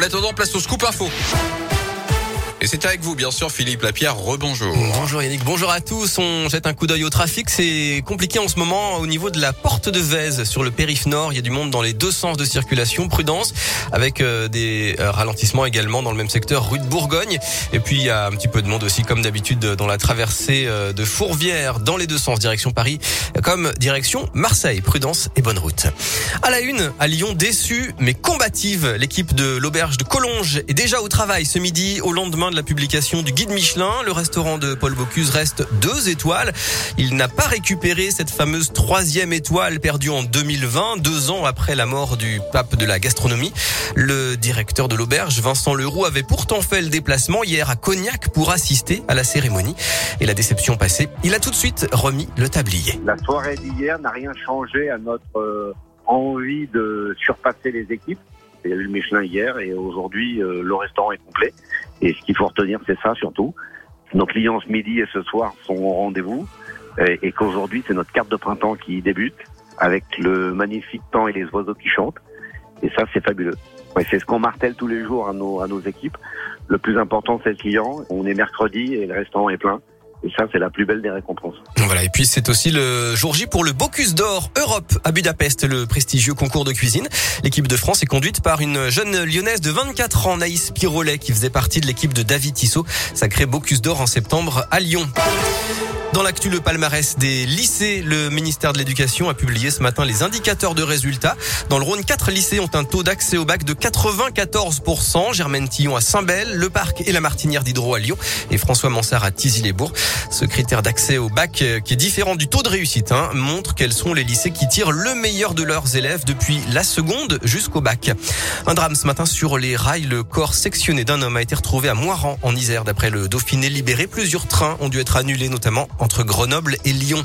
En attendant, place au scoop info. Et c'est avec vous, bien sûr, Philippe Lapierre. Rebonjour. Bonjour Yannick, bonjour à tous. On jette un coup d'œil au trafic. C'est compliqué en ce moment au niveau de la porte de Vèze sur le périph' nord. Il y a du monde dans les deux sens de circulation. Prudence avec euh, des euh, ralentissements également dans le même secteur, rue de Bourgogne. Et puis il y a un petit peu de monde aussi, comme d'habitude, dans la traversée euh, de Fourvière dans les deux sens, direction Paris, comme direction Marseille. Prudence et bonne route. À la une, à Lyon, déçu mais combative, l'équipe de l'auberge de Collonges est déjà au travail ce midi au lendemain de la publication du guide Michelin. Le restaurant de Paul Bocuse reste deux étoiles. Il n'a pas récupéré cette fameuse troisième étoile perdue en 2020, deux ans après la mort du pape de la gastronomie. Le directeur de l'auberge, Vincent Leroux, avait pourtant fait le déplacement hier à Cognac pour assister à la cérémonie. Et la déception passée, il a tout de suite remis le tablier. La soirée d'hier n'a rien changé à notre euh, envie de surpasser les équipes. Il y a eu le Michelin hier et aujourd'hui euh, le restaurant est complet. Et ce qu'il faut retenir, c'est ça surtout. Nos clients ce midi et ce soir sont au rendez-vous et, et qu'aujourd'hui c'est notre carte de printemps qui débute avec le magnifique temps et les oiseaux qui chantent. Et ça, c'est fabuleux. Ouais, c'est ce qu'on martèle tous les jours à nos, à nos équipes. Le plus important, c'est le client. On est mercredi et le restaurant est plein. Et ça, c'est la plus belle des récompenses. Voilà. Et puis, c'est aussi le jour J pour le Bocuse d'Or Europe à Budapest, le prestigieux concours de cuisine. L'équipe de France est conduite par une jeune lyonnaise de 24 ans, Naïs Pirolet, qui faisait partie de l'équipe de David Tissot. Sacré Bocuse d'Or en septembre à Lyon. Dans l'actu, le palmarès des lycées, le ministère de l'Éducation a publié ce matin les indicateurs de résultats. Dans le Rhône, quatre lycées ont un taux d'accès au bac de 94%. Germaine Tillon à Saint-Bel, Le Parc et la Martinière d'Hydro à Lyon et François Mansart à Tizy-les-Bourgs. Ce critère d'accès au bac, euh, qui est différent du taux de réussite, hein, montre quels sont les lycées qui tirent le meilleur de leurs élèves depuis la seconde jusqu'au bac. Un drame ce matin sur les rails. Le corps sectionné d'un homme a été retrouvé à Moiran en Isère. D'après le Dauphiné libéré, plusieurs trains ont dû être annulés, notamment entre Grenoble et Lyon.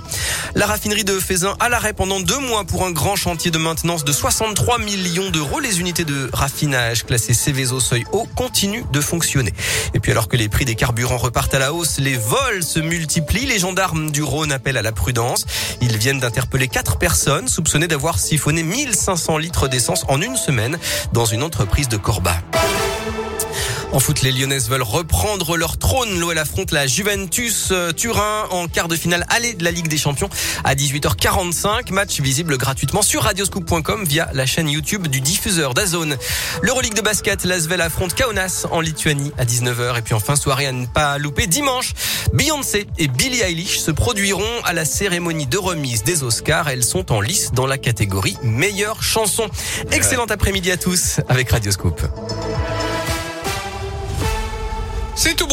La raffinerie de Faisin à l'arrêt pendant deux mois pour un grand chantier de maintenance de 63 millions d'euros. Les unités de raffinage classées Céveso seuil haut continuent de fonctionner. Et puis alors que les prix des carburants repartent à la hausse, les vols multiplient. Les gendarmes du Rhône appellent à la prudence. Ils viennent d'interpeller quatre personnes soupçonnées d'avoir siphonné 1500 litres d'essence en une semaine dans une entreprise de Corba. En foot, les Lyonnaises veulent reprendre leur trône. L'OL affronte la Juventus euh, Turin en quart de finale aller de la Ligue des Champions à 18h45. Match visible gratuitement sur radioscoop.com via la chaîne YouTube du diffuseur d'Azone. L'Euroleague de basket, l'Asvel affronte Kaunas en Lituanie à 19h. Et puis enfin, soirée à ne pas louper dimanche. Beyoncé et Billie Eilish se produiront à la cérémonie de remise des Oscars. Elles sont en lice dans la catégorie meilleure chanson. Excellent après-midi à tous avec Radioscoop. C'est tout bon.